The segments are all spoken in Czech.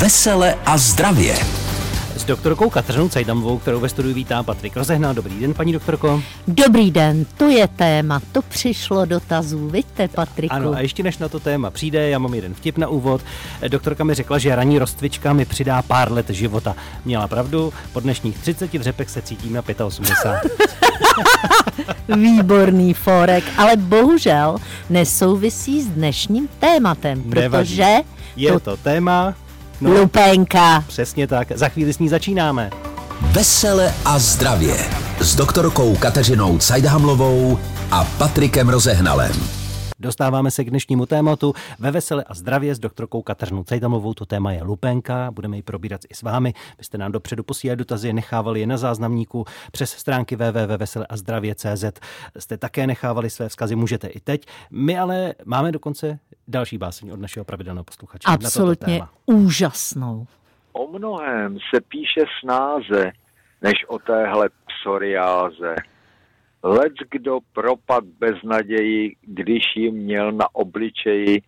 Vesele a zdravě. S doktorkou Kateřinou Cajdamovou, kterou ve studiu vítá Patrik Rozehnal. Dobrý den, paní doktorko. Dobrý den, to je téma, to přišlo dotazů, vidíte, Patriku. Ano, a ještě než na to téma přijde, já mám jeden vtip na úvod. Doktorka mi řekla, že ranní rozcvička mi přidá pár let života. Měla pravdu, po dnešních 30 dřepech se cítím na 85. Výborný forek, ale bohužel nesouvisí s dnešním tématem, protože... Nevadí. Je to, to téma No, Lupenka. Přesně tak. Za chvíli s ní začínáme. Vesele a zdravě. S doktorkou Kateřinou Cajdhamlovou a Patrikem Rozehnalem. Dostáváme se k dnešnímu tématu. Ve Vesele a zdravě s doktorkou Kateřinou Cejdamovou. To téma je lupenka. Budeme ji probírat i s vámi. Vy jste nám dopředu posílali dotazy, nechávali je na záznamníku přes stránky www.veseleazdravě.cz. Jste také nechávali své vzkazy, můžete i teď. My ale máme dokonce další báseň od našeho pravidelného posluchače. Absolutně úžasnou. O mnohem se píše snáze, než o téhle psoriáze. Lec kdo propad bez naději, když jim měl na obličeji.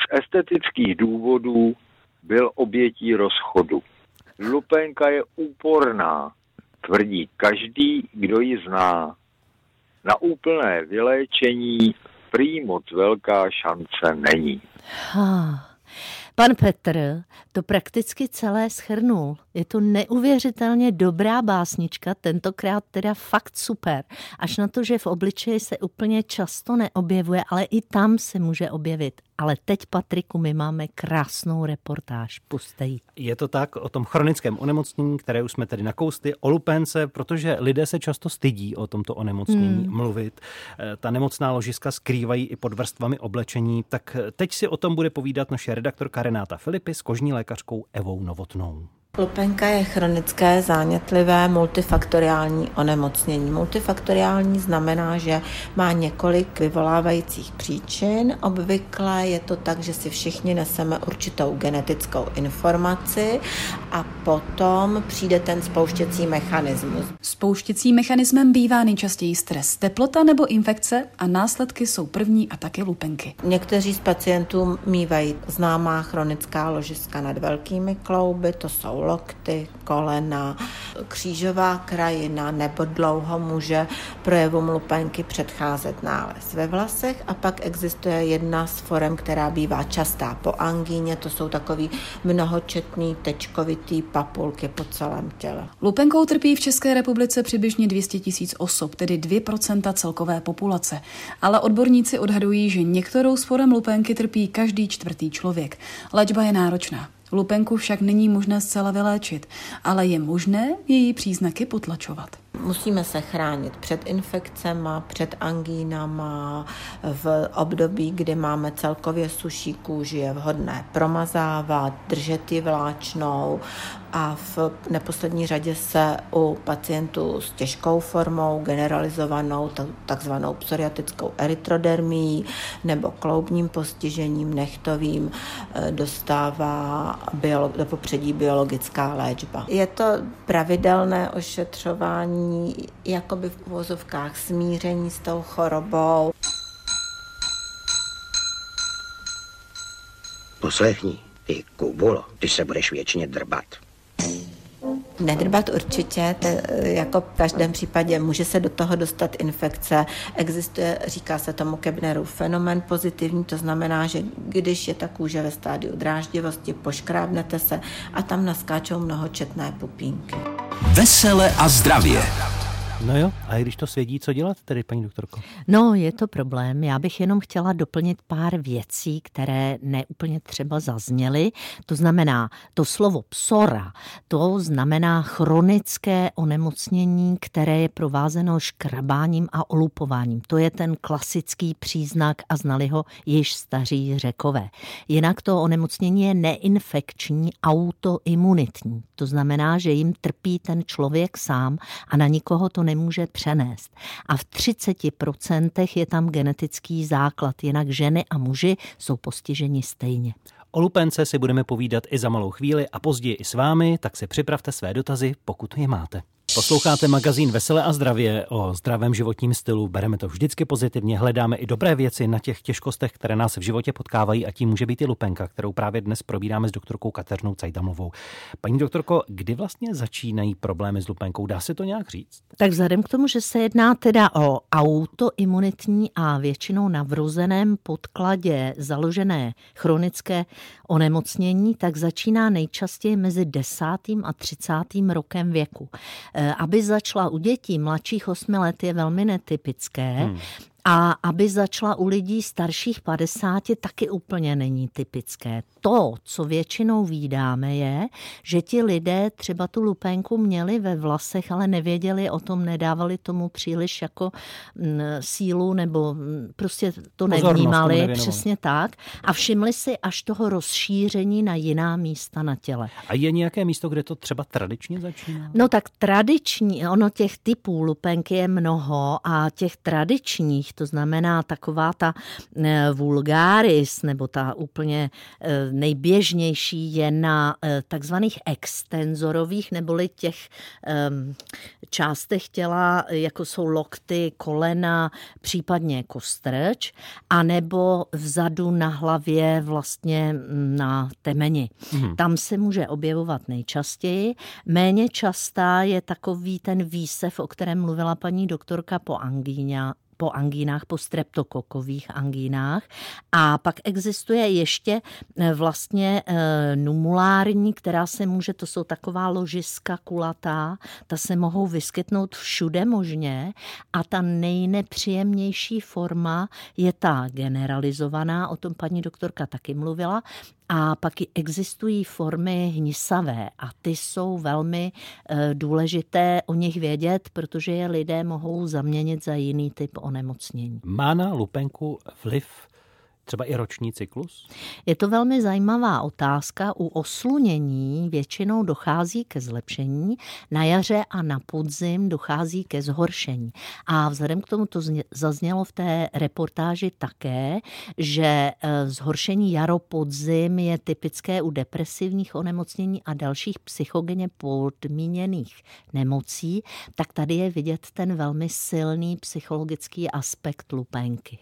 Z estetických důvodů byl obětí rozchodu. Lupenka je úporná, tvrdí každý, kdo ji zná. Na úplné vyléčení prý moc velká šance není. Pan Petr to prakticky celé schrnul. Je to neuvěřitelně dobrá básnička, tentokrát teda fakt super. Až na to, že v obličeji se úplně často neobjevuje, ale i tam se může objevit. Ale teď, Patriku, my máme krásnou reportáž. Puste jí. Je to tak o tom chronickém onemocnění, které už jsme tedy nakousli, o lupence, protože lidé se často stydí o tomto onemocnění hmm. mluvit. Eh, ta nemocná ložiska skrývají i pod vrstvami oblečení. Tak teď si o tom bude povídat naše redaktorka Renáta Filipy s kožní lékařkou Evou Novotnou. Lupenka je chronické, zánětlivé, multifaktoriální onemocnění. Multifaktoriální znamená, že má několik vyvolávajících příčin. Obvykle je to tak, že si všichni neseme určitou genetickou informaci a potom přijde ten spouštěcí mechanismus. Spouštěcí mechanismem bývá nejčastěji stres, teplota nebo infekce a následky jsou první a také lupenky. Někteří z pacientů mývají známá chronická ložiska nad velkými klouby, to jsou lokty, kolena, křížová krajina nebo dlouho může projevům lupenky předcházet nález ve vlasech a pak existuje jedna z forem, která bývá častá po angíně, to jsou takový mnohočetný tečkovitý papulky po celém těle. Lupenkou trpí v České republice přibližně 200 tisíc osob, tedy 2% celkové populace. Ale odborníci odhadují, že některou z forem lupenky trpí každý čtvrtý člověk. Léčba je náročná. Lupenku však není možné zcela vyléčit, ale je možné její příznaky potlačovat. Musíme se chránit před infekcemi, před angínama. V období, kdy máme celkově suší kůži, je vhodné promazávat, držet ji vláčnou a v neposlední řadě se u pacientů s těžkou formou, generalizovanou, takzvanou psoriatickou erytrodermií nebo kloubním postižením nechtovým eh, dostává do popředí biologická léčba. Je to pravidelné ošetřování jakoby v uvozovkách smíření s tou chorobou. Poslechni, ty kubulo, ty se budeš věčně drbat. Nedrbat určitě, te, jako v každém případě může se do toho dostat infekce. Existuje, říká se tomu Kebnerův fenomen pozitivní, to znamená, že když je ta kůže ve stádiu dráždivosti, poškrábnete se a tam naskáčou mnohočetné pupínky. Vesele a zdravě. No jo, a když to svědí, co dělat tedy, paní doktorko? No, je to problém. Já bych jenom chtěla doplnit pár věcí, které neúplně třeba zazněly. To znamená, to slovo psora, to znamená chronické onemocnění, které je provázeno škrabáním a olupováním. To je ten klasický příznak a znali ho již staří řekové. Jinak to onemocnění je neinfekční, autoimunitní. To znamená, že jim trpí ten člověk sám a na nikoho to nemůže přenést. A v 30% je tam genetický základ, jinak ženy a muži jsou postiženi stejně. O lupence si budeme povídat i za malou chvíli a později i s vámi, tak si připravte své dotazy, pokud je máte. Posloucháte magazín Veselé a zdravě o zdravém životním stylu. Bereme to vždycky pozitivně, hledáme i dobré věci na těch těžkostech, které nás v životě potkávají a tím může být i lupenka, kterou právě dnes probíráme s doktorkou Kateřinou Cajdamovou. Paní doktorko, kdy vlastně začínají problémy s lupenkou? Dá se to nějak říct? Tak vzhledem k tomu, že se jedná teda o autoimunitní a většinou na vrozeném podkladě založené chronické onemocnění, tak začíná nejčastěji mezi 10. a 30. rokem věku. E, aby začala u dětí mladších 8 let je velmi netypické. Hmm. A aby začala u lidí starších 50, taky úplně není typické. To, co většinou výdáme, je, že ti lidé třeba tu lupenku měli ve vlasech, ale nevěděli o tom, nedávali tomu příliš jako m, sílu nebo m, prostě to nevnímali, přesně tak. A všimli si až toho rozšíření na jiná místa na těle. A je nějaké místo, kde to třeba tradičně začíná? No tak tradiční, ono těch typů lupenky je mnoho a těch tradičních to znamená taková ta eh, vulgaris, nebo ta úplně eh, nejběžnější je na eh, takzvaných extenzorových, neboli těch ehm, částech těla, jako jsou lokty, kolena, případně kostrč, anebo vzadu na hlavě vlastně mm, na temeni. Hmm. Tam se může objevovat nejčastěji. Méně častá je takový ten výsev, o kterém mluvila paní doktorka po angíně, po angínách, po streptokokových angínách. A pak existuje ještě eh, vlastně eh, numulární, která se může, to jsou taková ložiska kulatá, ta se mohou vyskytnout všude možně a ta nejnepříjemnější forma je ta generalizovaná, o tom paní doktorka taky mluvila, a pak existují formy hnisavé a ty jsou velmi eh, důležité o nich vědět, protože je lidé mohou zaměnit za jiný typ onemocnění. Má na lupenku vliv třeba i roční cyklus? Je to velmi zajímavá otázka. U oslunění většinou dochází ke zlepšení, na jaře a na podzim dochází ke zhoršení. A vzhledem k tomu to zaznělo v té reportáži také, že e, zhoršení jaro-podzim je typické u depresivních onemocnění a dalších psychogeně podmíněných nemocí, tak tady je vidět ten velmi silný psychologický aspekt lupenky.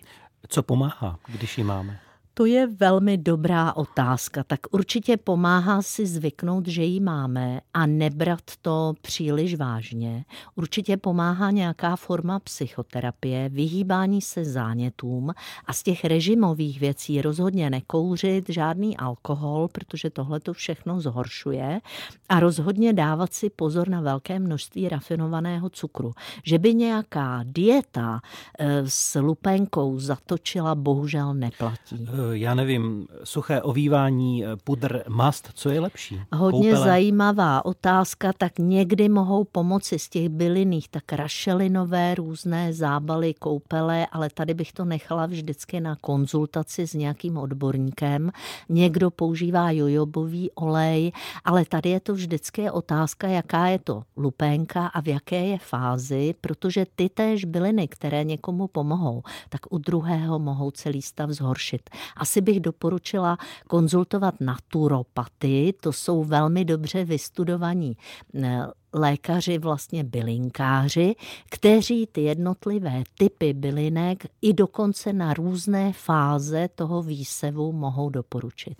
Co pomáhá, když ji máme? To je velmi dobrá otázka. Tak určitě pomáhá si zvyknout, že ji máme a nebrat to příliš vážně. Určitě pomáhá nějaká forma psychoterapie, vyhýbání se zánětům a z těch režimových věcí rozhodně nekouřit žádný alkohol, protože tohle to všechno zhoršuje a rozhodně dávat si pozor na velké množství rafinovaného cukru. Že by nějaká dieta eh, s lupenkou zatočila, bohužel neplatí. Já nevím, suché ovývání, eh, pudr, mast, co je lepší? Hodně Koupele? zajímavá otázka, tak někdy mohou pomoci z těch bylinných, tak rašelinové různé zábaly, koupele, ale tady bych to nechala vždycky na konzultaci s nějakým odborníkem. Někdo používá jojobový olej, ale tady je to vždycky otázka, jaká je to lupénka a v jaké je fázi, protože ty též byliny, které někomu pomohou, tak u druhého mohou celý stav zhoršit. Asi bych doporučila konzultovat naturopaty, to jsou velmi dobře vystudovaní eh, lékaři, vlastně bylinkáři, kteří ty jednotlivé typy bylinek i dokonce na různé fáze toho výsevu mohou doporučit.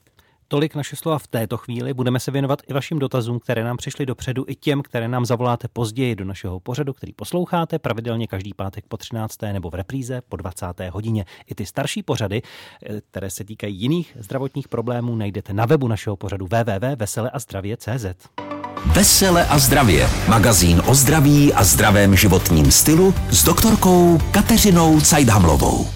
Tolik naše slova v této chvíli. Budeme se věnovat i vašim dotazům, které nám přišly dopředu, i těm, které nám zavoláte později do našeho pořadu, který posloucháte pravidelně každý pátek po 13. nebo v repríze po 20. hodině. I ty starší pořady, eh, které se týkají jiných zdravotních problémů, najdete na webu našeho pořadu www.veseleazdravě.cz. Vesele a zdravě. Magazín o zdraví a zdravém životním stylu s doktorkou Kateřinou Cajdhamlovou.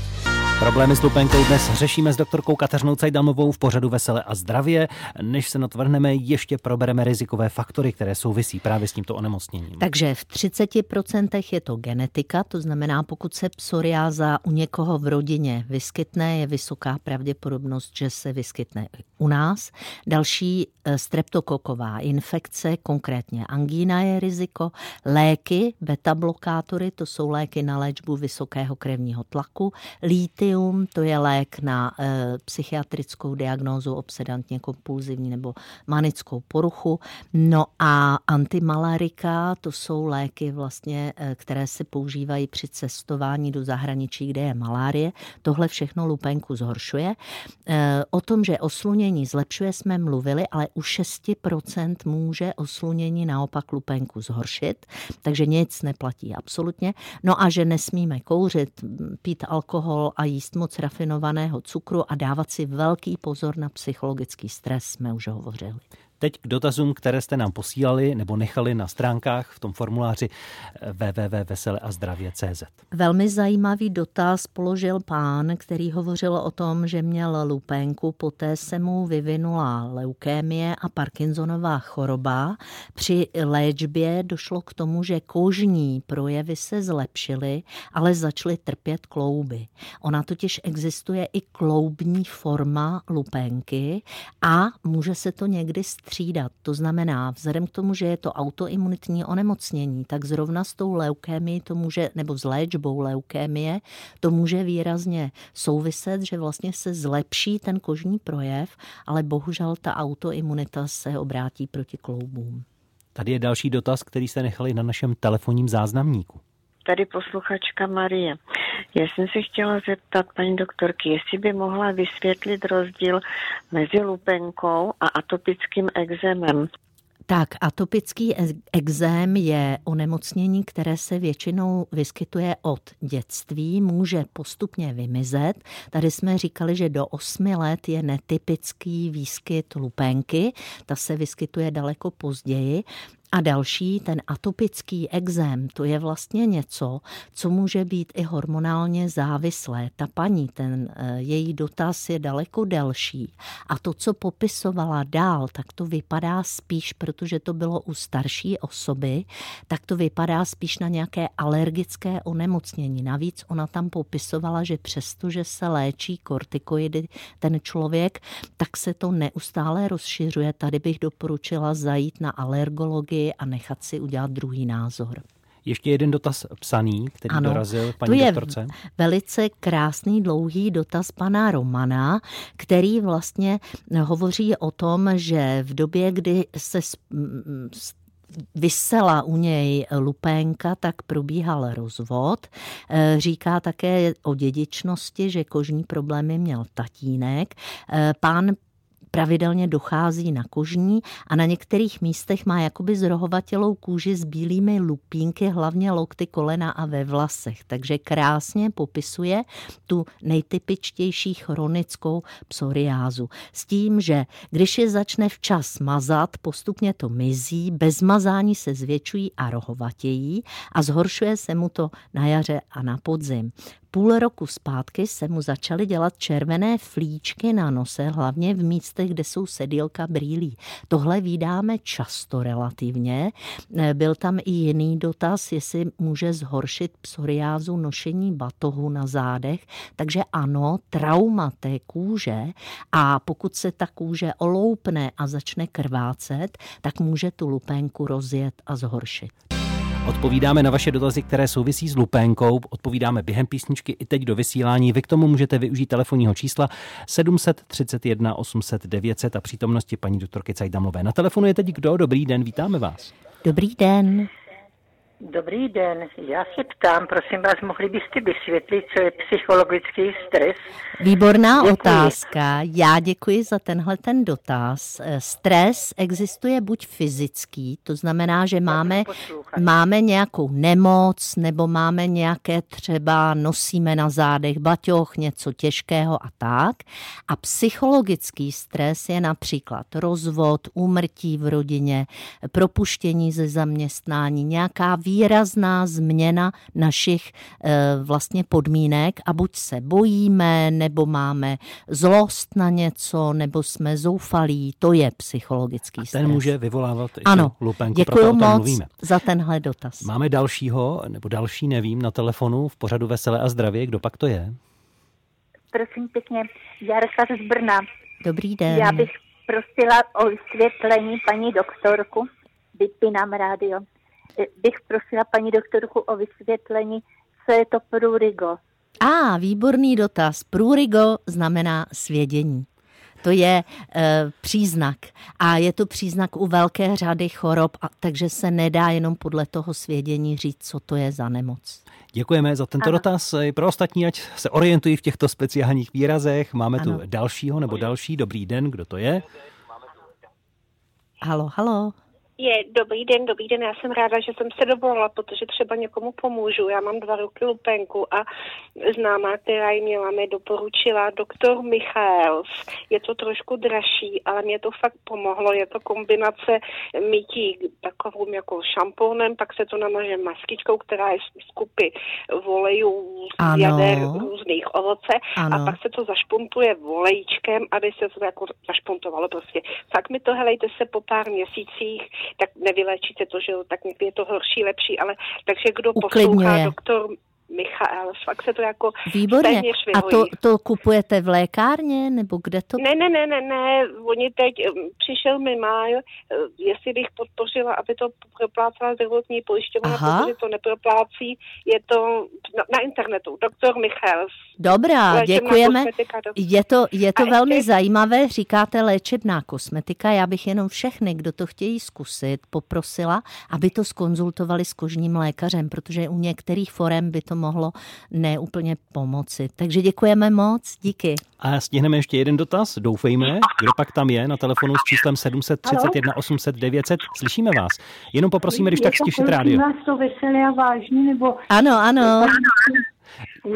Problémy s lupenkou dnes řešíme s doktorkou Kateřinou Cajdamovou v pořadu Vesele a zdravě. Než se natvrhneme, ještě probereme rizikové faktory, které souvisí právě s tímto onemocněním. Takže v 30% je to genetika, to znamená, pokud se psoriáza u někoho v rodině vyskytne, je vysoká pravděpodobnost, že se vyskytne u nás. Další eh, streptokoková infekce, konkrétně angína je riziko. Léky, beta blokátory, to jsou léky na léčbu vysokého krevního tlaku. Líty Valium, to je lék na e, psychiatrickou diagnózu obsedantně kompulzivní nebo manickou poruchu. No a antimalarika, to jsou léky vlastně, e, které se používají při cestování do zahraničí, kde je malárie. Tohle všechno lupenku zhoršuje. E, o tom, že oslunění zlepšuje, jsme mluvili, ale u 6% může oslunění naopak lupenku zhoršit, takže nic neplatí absolutně. No a že nesmíme kouřit, pít alkohol a jíst moc rafinovaného cukru a dávat si velký pozor na psychologický stres, jsme už hovořili. Teď k dotazům, které jste nám posílali nebo nechali na stránkách v tom formuláři www.veseleazdravě.cz. Velmi zajímavý dotaz položil pán, který hovořil o tom, že měl lupenku, poté se mu vyvinula leukémie a Parkinsonová choroba. Při léčbě došlo k tomu, že kožní projevy se zlepšily, ale začaly trpět klouby. Ona totiž existuje i kloubní forma lupenky a může se to někdy střídat. To znamená, vzhledem k tomu, že je to autoimunitní onemocnění, tak zrovna s tou leukémií to může, nebo s léčbou leukémie, to může výrazně souviset, že vlastně se zlepší ten kožní projev, ale bohužel ta autoimunita se obrátí proti kloubům. Tady je další dotaz, který jste nechali na našem telefonním záznamníku. Tady posluchačka Marie. Já jsem se chtěla zeptat paní doktorky, jestli by mohla vysvětlit rozdíl mezi lupenkou a atopickým exémem. Tak, atopický exém je onemocnění, které se většinou vyskytuje od dětství, může postupně vymizet. Tady jsme říkali, že do 8 let je netypický výskyt lupenky, ta se vyskytuje daleko později a další, ten atopický exém, to je vlastně něco, co může být i hormonálně závislé. Ta paní, ten eh, její dotaz je daleko delší. A to, co popisovala dál, tak to vypadá spíš, protože to bylo u starší osoby, tak to vypadá spíš na nějaké alergické onemocnění. Navíc ona tam popisovala, že přesto, že se léčí kortikoidy ten člověk, tak se to neustále rozšiřuje. Tady bych doporučila zajít na alergologii a nechat si udělat druhý názor. Ještě jeden dotaz psaný, který ano, dorazil paní to je doktorce. velice krásný, dlouhý dotaz pana Romana, který vlastně hovoří o tom, že v době, kdy se vysela u něj lupénka, tak probíhal rozvod. E, říká také o dědičnosti, že kožní problémy měl tatínek. E, pán pravidelně dochází na kožní a na některých místech má jakoby zrohovatělou kůži s bílými lupínky, hlavně lokty, kolena a ve vlasech. Takže krásně popisuje tu nejtypičtější chronickou psoriázu. S tím, že když je začne včas mazat, postupně to mizí, bez mazání se zvětšují a rohovatějí a zhoršuje se mu to na jaře a na podzim půl roku zpátky se mu začaly dělat červené flíčky na nose, hlavně v místech, kde jsou sedílka brýlí. Tohle vydáme často relativně. E, byl tam i jiný dotaz, jestli může zhoršit psoriázu nošení batohu na zádech. Takže ano, trauma té kůže a pokud se ta kůže oloupne a začne krvácet, tak může tu lupenku rozjet a zhoršit. Odpovídáme na vaše dotazy, které souvisí s lupénkou. Odpovídáme během písničky i teď do vysílání. Vy k tomu můžete využít telefonního čísla 731 800 900 a přítomnosti paní doktorky Cajdamové. Na telefonu je teď kdo? Dobrý den, vítáme vás. Dobrý den. Dobrý den, já se ptám, prosím vás, mohli byste vysvětlit, co je psychologický stres? Výborná děkuji. otázka. Já děkuji za tenhle ten dotaz. Stres existuje buď fyzický, to znamená, že máme, máme nějakou nemoc nebo máme nějaké třeba nosíme na zádech baťoch, něco těžkého a tak. A psychologický stres je například rozvod, úmrtí v rodině, propuštění ze zaměstnání, nějaká výrazná změna našich eh, vlastně podmínek a buď se bojíme, nebo máme zlost na něco, nebo jsme zoufalí, to je psychologický stres. ten může vyvolávat ano, lupenku, děkuji moc mluvíme. za tenhle dotaz. Máme dalšího, nebo další, nevím, na telefonu v pořadu Veselé a zdravě. Kdo pak to je? Prosím pěkně, Jarka z Brna. Dobrý den. Já bych prosila o vysvětlení paní doktorku, vypínám rádio bych prosila paní doktorku o vysvětlení, co je to prurigo. A, ah, výborný dotaz. Prurigo znamená svědění. To je e, příznak a je to příznak u velké řady chorob, a, takže se nedá jenom podle toho svědění říct, co to je za nemoc. Děkujeme za tento ano. dotaz. I pro ostatní, ať se orientují v těchto speciálních výrazech. Máme ano. tu dalšího nebo další. Dobrý den, kdo to je? Halo, halo. Je, dobrý den, dobrý den, já jsem ráda, že jsem se dovolila, protože třeba někomu pomůžu. Já mám dva roky lupenku a známá, která ji měla, mi doporučila doktor Michaels. Je to trošku dražší, ale mě to fakt pomohlo. Je to kombinace mytí takovým jako šampónem, pak se to namaže maskičkou, která je z kupy volejů, z jader různých ovoce ano. a pak se to zašpuntuje volejíčkem, aby se to jako zašpuntovalo prostě. Fakt mi to helejte se po pár měsících tak nevylečíte to, že jo, tak je to horší, lepší, ale takže kdo poslouchá doktor Michael, fakt se to jako Výborně. A to, to kupujete v lékárně, nebo kde to? Ne, ne, ne, ne, ne, oni teď, přišel mi mail, eh, jestli bych podpořila, aby to proplácela zdravotní pojišťovna, protože to neproplácí, je to na, na internetu, doktor Michael. Dobrá, děkujeme. Je to, je to velmi ještě... zajímavé, říkáte léčebná kosmetika, já bych jenom všechny, kdo to chtějí zkusit, poprosila, aby to skonzultovali s kožním lékařem, protože u některých forem by to mohlo neúplně pomoci. Takže děkujeme moc, díky. A stihneme ještě jeden dotaz, doufejme, kdo pak tam je na telefonu s číslem 731 800 900. Slyšíme vás. Jenom poprosíme, když tak stišit rádio. vás to veselé a vážně, nebo... Ano, ano.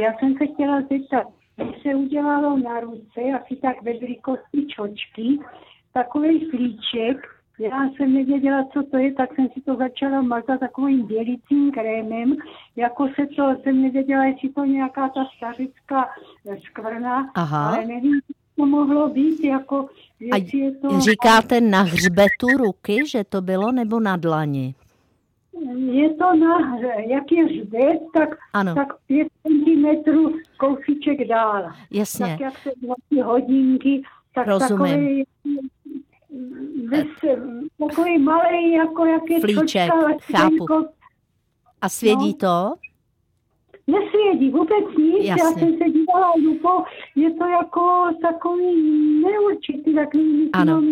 Já jsem se chtěla zeptat, když se udělalo na ruce, asi tak ve velikosti čočky, takový flíček, já jsem nevěděla, co to je, tak jsem si to začala mazat takovým dělicím krémem. Jako se to, jsem nevěděla, jestli to nějaká ta stařická skvrna, Aha. ale nevím, co to mohlo být, jako A je to... říkáte na hřbetu ruky, že to bylo, nebo na dlani? Je to na, jak je hřbet, tak, ano. tak 5 cm kousíček dál. Jasně. Tak jak se hodinky, tak Rozumím. Takový takový malý, jako jak je Flíček, čočka, chápu. A svědí no. to? Nesvědí vůbec nic, Jasně. já jsem se dívala lupou, je to jako takový neurčitý, takový ano.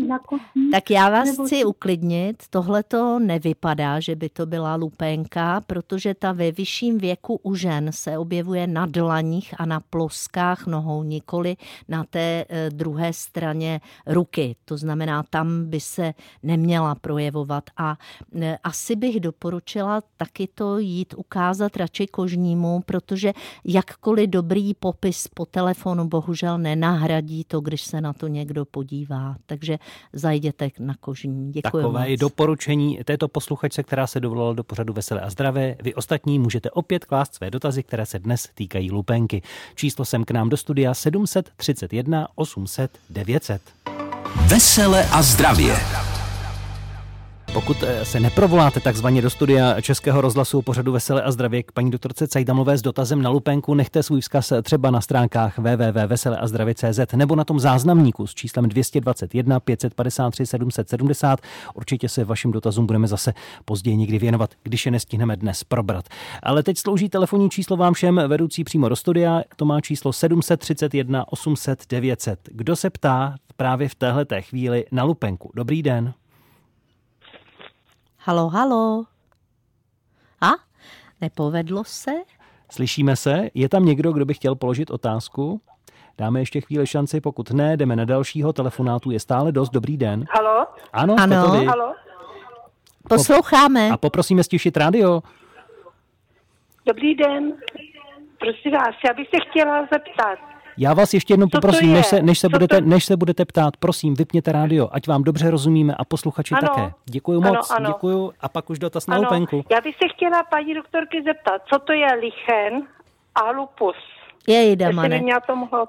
Tak já vás nebo... chci uklidnit, tohle to nevypadá, že by to byla lupénka, protože ta ve vyšším věku u žen se objevuje na dlaních a na ploskách nohou, nikoli na té e, druhé straně ruky. To znamená, tam by se neměla projevovat a e, asi bych doporučila taky to jít ukázat radši kožnímu, protože jakkoliv dobrý popis po telefonu bohužel nenahradí to, když se na to někdo podívá. Takže zajděte na kožní. Děkuji Takové moc. doporučení této posluchačce, která se dovolala do pořadu Veselé a zdravé. Vy ostatní můžete opět klást své dotazy, které se dnes týkají lupenky. Číslo sem k nám do studia 731 800 900. Vesele a zdravě. Pokud eh, se neprovoláte takzvaně do studia Českého rozhlasu pořadu Veselé a zdravě k paní doktorce Cajdamové s dotazem na lupenku, nechte svůj vzkaz třeba na stránkách www.veseleazdravě.cz nebo na tom záznamníku s číslem 221 553 770. Určitě se vašim dotazům budeme zase později někdy věnovat, když je nestihneme dnes probrat. Ale teď slouží telefonní číslo vám všem vedoucí přímo do studia. To má číslo 731 800 900. Kdo se ptá právě v téhle chvíli na lupenku? Dobrý den. Halo, halo. A? Nepovedlo se? Slyšíme se? Je tam někdo, kdo by chtěl položit otázku? Dáme ještě chvíli šanci, pokud ne, jdeme na dalšího. Telefonátu je stále dost. Dobrý den. Halo? Ano, ano. To. Halo? Posloucháme. A poprosíme stišit rádio. Dobrý den. Prosím vás, já bych se chtěla zeptat. Já vás ještě jednou poprosím, než se, než, se budete, to... než se budete ptát, prosím, vypněte rádio, ať vám dobře rozumíme a posluchači ano. také. Děkuji moc, ano, ano. děkuji a pak už dotaz na lupenku. Já bych se chtěla paní doktorky zeptat, co to je lichen a lupus? Jej, Damane.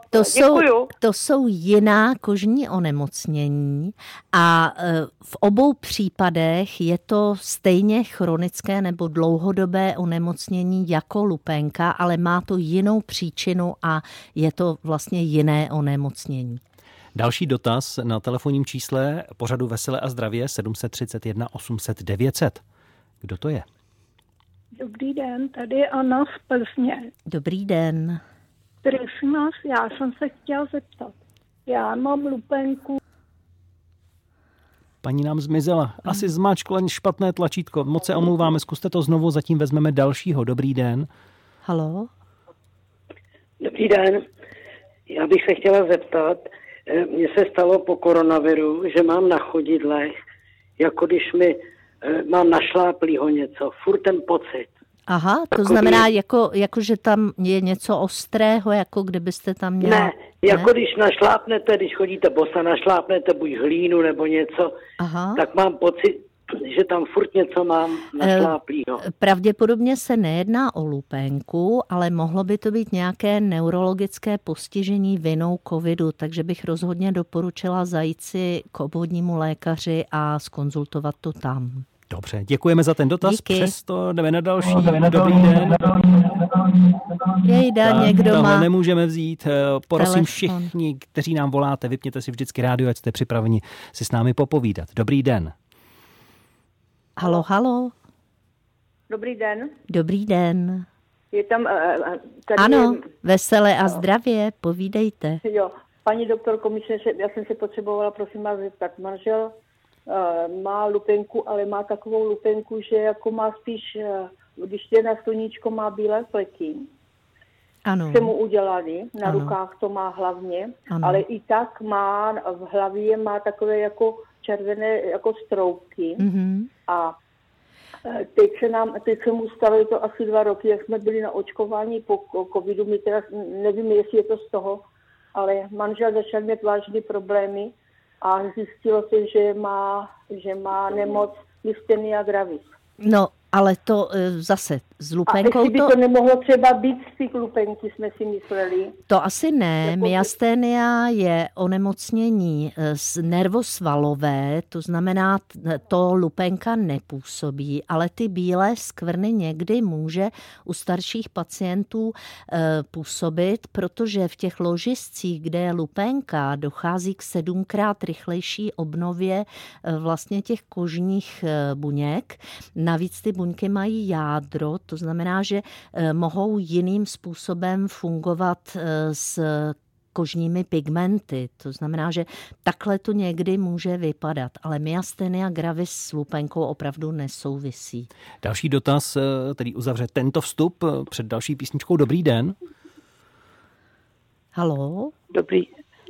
To jsou, to jsou jiná kožní onemocnění a e, v obou případech je to stejně chronické nebo dlouhodobé onemocnění jako lupenka, ale má to jinou příčinu a je to vlastně jiné onemocnění. Další dotaz na telefonním čísle pořadu Veselé a zdravě 731 800 900. Kdo to je? Dobrý den, tady je Anna z Plzně. Dobrý den. Prosím vás, já jsem se chtěla zeptat. Já mám lupenku. Paní nám zmizela. Asi zmáčkla špatné tlačítko. Moc se omlouváme, zkuste to znovu, zatím vezmeme dalšího. Dobrý den. Halo? Dobrý den. Já bych se chtěla zeptat, eh, mně se stalo po koronaviru, že mám na chodidlech, jako když mi eh, mám našláplýho něco, furt ten pocit. Aha, to Takový- znamená, jako, jako, že tam je něco ostrého, jako kdybyste tam měla... Ne, jako když našlápnete, když chodíte bosa, našlápnete buď hlínu nebo něco, Aha. tak mám pocit, že tam furt něco mám našláplýho. Pravděpodobně se nejedná o lupenku, ale mohlo by to být nějaké neurologické postižení vinou covidu, takže bych rozhodně doporučila zajít si k obvodnímu lékaři a skonzultovat to tam. Dobře, děkujeme za ten dotaz. Díky. Přesto jdeme na další. Dobrý den. Jejda, Tak, někdo tohle má... nemůžeme vzít. Eh, Prosím telefon. všichni, kteří nám voláte, vypněte si vždycky rádio, ať jste připraveni si s námi popovídat. Dobrý den. Halo, halo, Dobrý den. dobrý den. Je tam... eh, eh, Tady Ano, Je, veselé a zdravě, povídejte. jo, paní doktorko, my jsme se, já jsem se potřebovala, prosím vás, zeptat. Manžel má lupenku, ale má takovou lupenku, že jako má spíš, uh, když je na sluníčko, má bílé pleky. Ano. Se mu udělali, na Ano. rukách to má hlavně, Ano. ale i tak má, v hlavě má takové jako červené jako stroupky. Mhm. A eh, teď se, nám, teď se mu stalo je to asi dva roky, jak jsme byli na očkování po covidu, my teda nevím, jestli je to z toho, ale manžel začal mít vážné problémy a zjistilo se, že má, že má nemoc Listenia gravis. No, ale to eh, zase s A lupenkou jestli by to... to nemohlo třeba být z těch lupenky, jsme si mysleli. To asi ne. Jako- Myasténia je onemocnění eh, s nervosvalové, to znamená, to lupenka nepůsobí, ale ty bílé skvrny někdy může u starších pacientů eh, působit, protože v těch ložiscích, kde je lupenka, dochází k sedmkrát rychlejší obnově eh, vlastně těch kožních eh, buněk. Navíc ty buňky mají jádro, to znamená, že eh, mohou jiným způsobem fungovat eh, s kožními pigmenty. To znamená, že takhle to někdy může vypadat, ale myastenia gravis s lupenkou opravdu nesouvisí. Další dotaz, eh, který uzavře tento vstup před další písničkou. Dobrý den. Halo? Dobrý,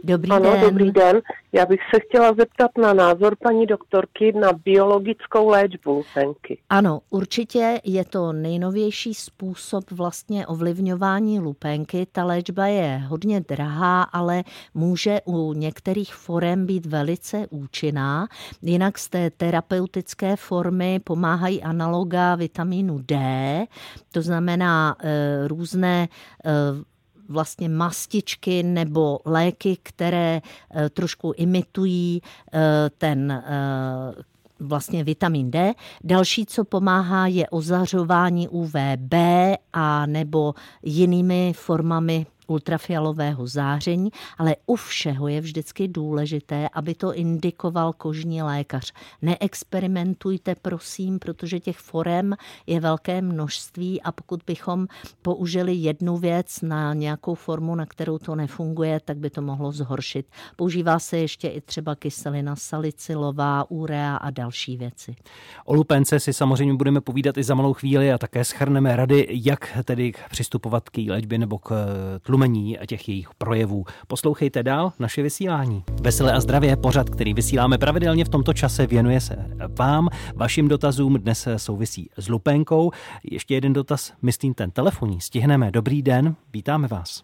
Dobrý ano, den. dobrý den. Já bych se chtěla zeptat na názor paní doktorky na biologickou léčbu lupenky. Ano, určitě je to nejnovější způsob vlastně ovlivňování lupenky. Ta léčba je hodně drahá, ale může u některých forem být velice účinná. Jinak z té terapeutické formy pomáhají analoga vitamínu D, to znamená e, různé e, vlastně mastičky nebo léky, které eh, trošku imitují eh, ten eh, vlastně vitamin D. Další, co pomáhá, je ozařování UVB a nebo jinými formami ultrafialového záření, ale u všeho je vždycky důležité, aby to indikoval kožní lékař. Neexperimentujte, prosím, protože těch forem je velké množství a pokud bychom použili jednu věc na nějakou formu, na kterou to nefunguje, tak by to mohlo zhoršit. Používá se ještě i třeba kyselina salicylová, urea a další věci. O lupence si samozřejmě budeme povídat i za malou chvíli a také schrneme rady, jak tedy přistupovat k léčbě nebo k tlumení těch jejich projevů. Poslouchejte dál naše vysílání. Veselé a zdravě, pořad, který vysíláme pravidelně v tomto čase, věnuje se vám, vašim dotazům, dnes souvisí s lupenkou. Ještě jeden dotaz, myslím ten telefonní, stihneme. Dobrý den, vítáme vás.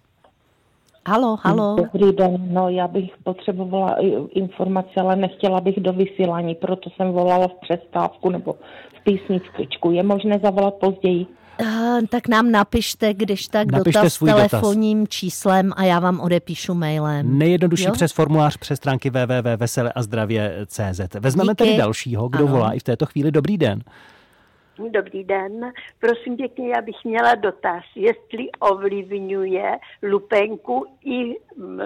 Halo, halo. Dobrý den, no já bych potřebovala informace, ale nechtěla bych do vysílání, proto jsem volala v přestávku nebo v písničku. Je možné zavolat později? Uh, tak nám napište, když tak Napište dotaz s svůj dotaz. telefonním číslem a já vám odepíšu mailem. Nejjednodušší Jo? přes formulář přes stránky www.veseleazdravě.cz. Vezmeme Díky. tedy dalšího, kdo Ano. volá i v této chvíli. Dobrý den. Dobrý den. Prosím pěkně, já bych měla dotaz, jestli ovlivňuje lupenku i mm,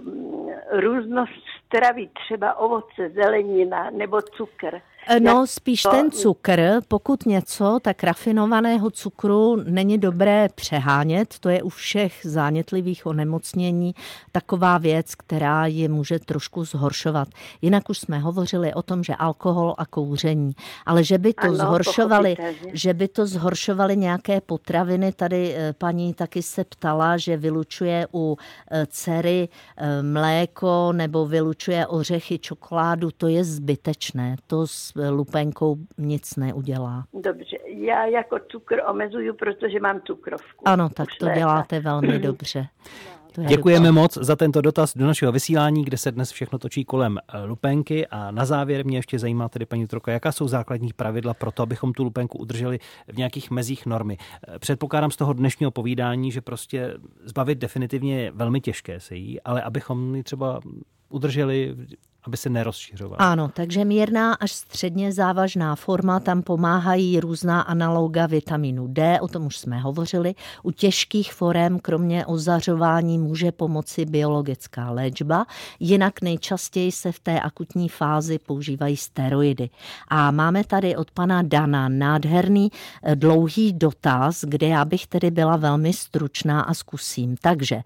mm, různost stravy, třeba ovoce, zelenina nebo cukr. No, spíš ten cukr, pokud něco, tak rafinovaného cukru není dobré přehánět, to je u všech zánětlivých onemocnění taková věc, která je může trošku zhoršovat. Jinak už jsme hovořili o tom, že alkohol a kouření, ale že by to ano, zhoršovali, že by to zhoršovali nějaké potraviny, tady eh, paní taky se ptala, že vylučuje u eh, dcery eh, mléko nebo vylučuje ořechy, čokoládu, to je zbytečné. To s lupenkou nic neudělá. Dobře, já jako cukr omezuju, protože mám cukrovku. Ano, tak to děláte velmi dobře. Děkujeme dobře. moc za tento dotaz do našeho vysílání, kde se dnes všechno točí kolem eh, lupenky a na závěr mě ještě zajímá tedy paní Troko, jaká jsou základní pravidla pro to, abychom tu lupenku udrželi v nějakých mezích normy. Eh, předpokládám z toho dnešního povídání, že prostě zbavit definitivně je velmi těžké se jí, ale abychom ji třeba udrželi aby se nerozšiřovala. Ano, takže mírná až středně závažná forma, tam pomáhají různá analoga vitaminu D, o tom už jsme hovořili. U těžkých forem, kromě ozařování, může pomoci biologická léčba, jinak nejčastěji se v té akutní fázi používají steroidy. A máme tady od pana Dana nádherný eh, dlouhý dotaz, kde já bych tedy byla velmi stručná a zkusím. Takže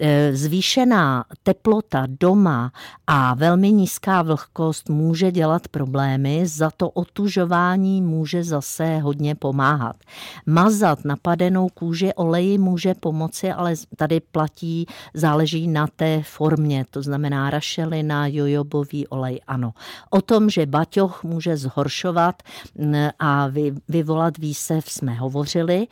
eh, zvýšená teplota doma a velmi nízká vlhkost může dělat problémy, za to otužování může zase hodně pomáhat. Mazat napadenou kůži oleji může pomoci, ale tady platí, záleží na té formě, to znamená rašelina, jojobový olej, ano. O tom, že baťoch může zhoršovat a vyvolat výsev, jsme hovořili.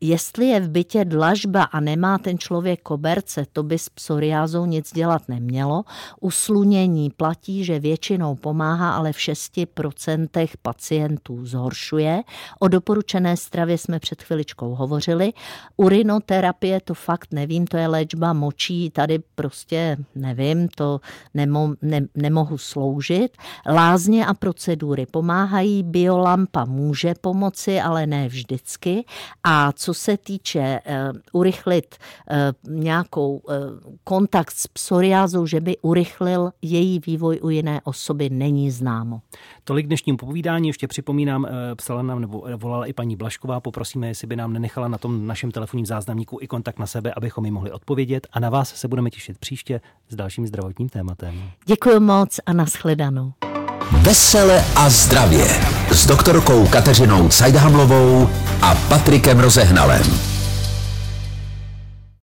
Jestli je v bytě dlažba a nemá ten člověk koberce, to by s psoriázou nic dělat nemělo. U slunění platí, že většinou pomáhá, ale v 6% pacientů zhoršuje. O doporučené stravě jsme před chviličkou hovořili. Urinoterapie, to fakt nevím, to je léčba močí, tady prostě nevím, to nemo, ne, nemohu sloužit. Lázně a procedury pomáhají, biolampa může pomoci, ale ne vždycky. A co se týče uh, urychlit uh, nějakou uh, kontakt s psoriázou, že by urychlil její vývoj u jiné osoby není známo. Tolik dnešním povídání, ještě připomínám, eh, psala nám nebo volala i paní Blašková, poprosíme, jestli by nám nenechala na tom našem telefonním záznamníku i kontakt na sebe, abychom ji mohli odpovědět a na vás se budeme těšit příště s dalším zdravotním tématem. Děkuji moc a nashledanou. Vesele a zdravě s doktorkou Kateřinou Cajdhamlovou a Patrikem Rozehnalem.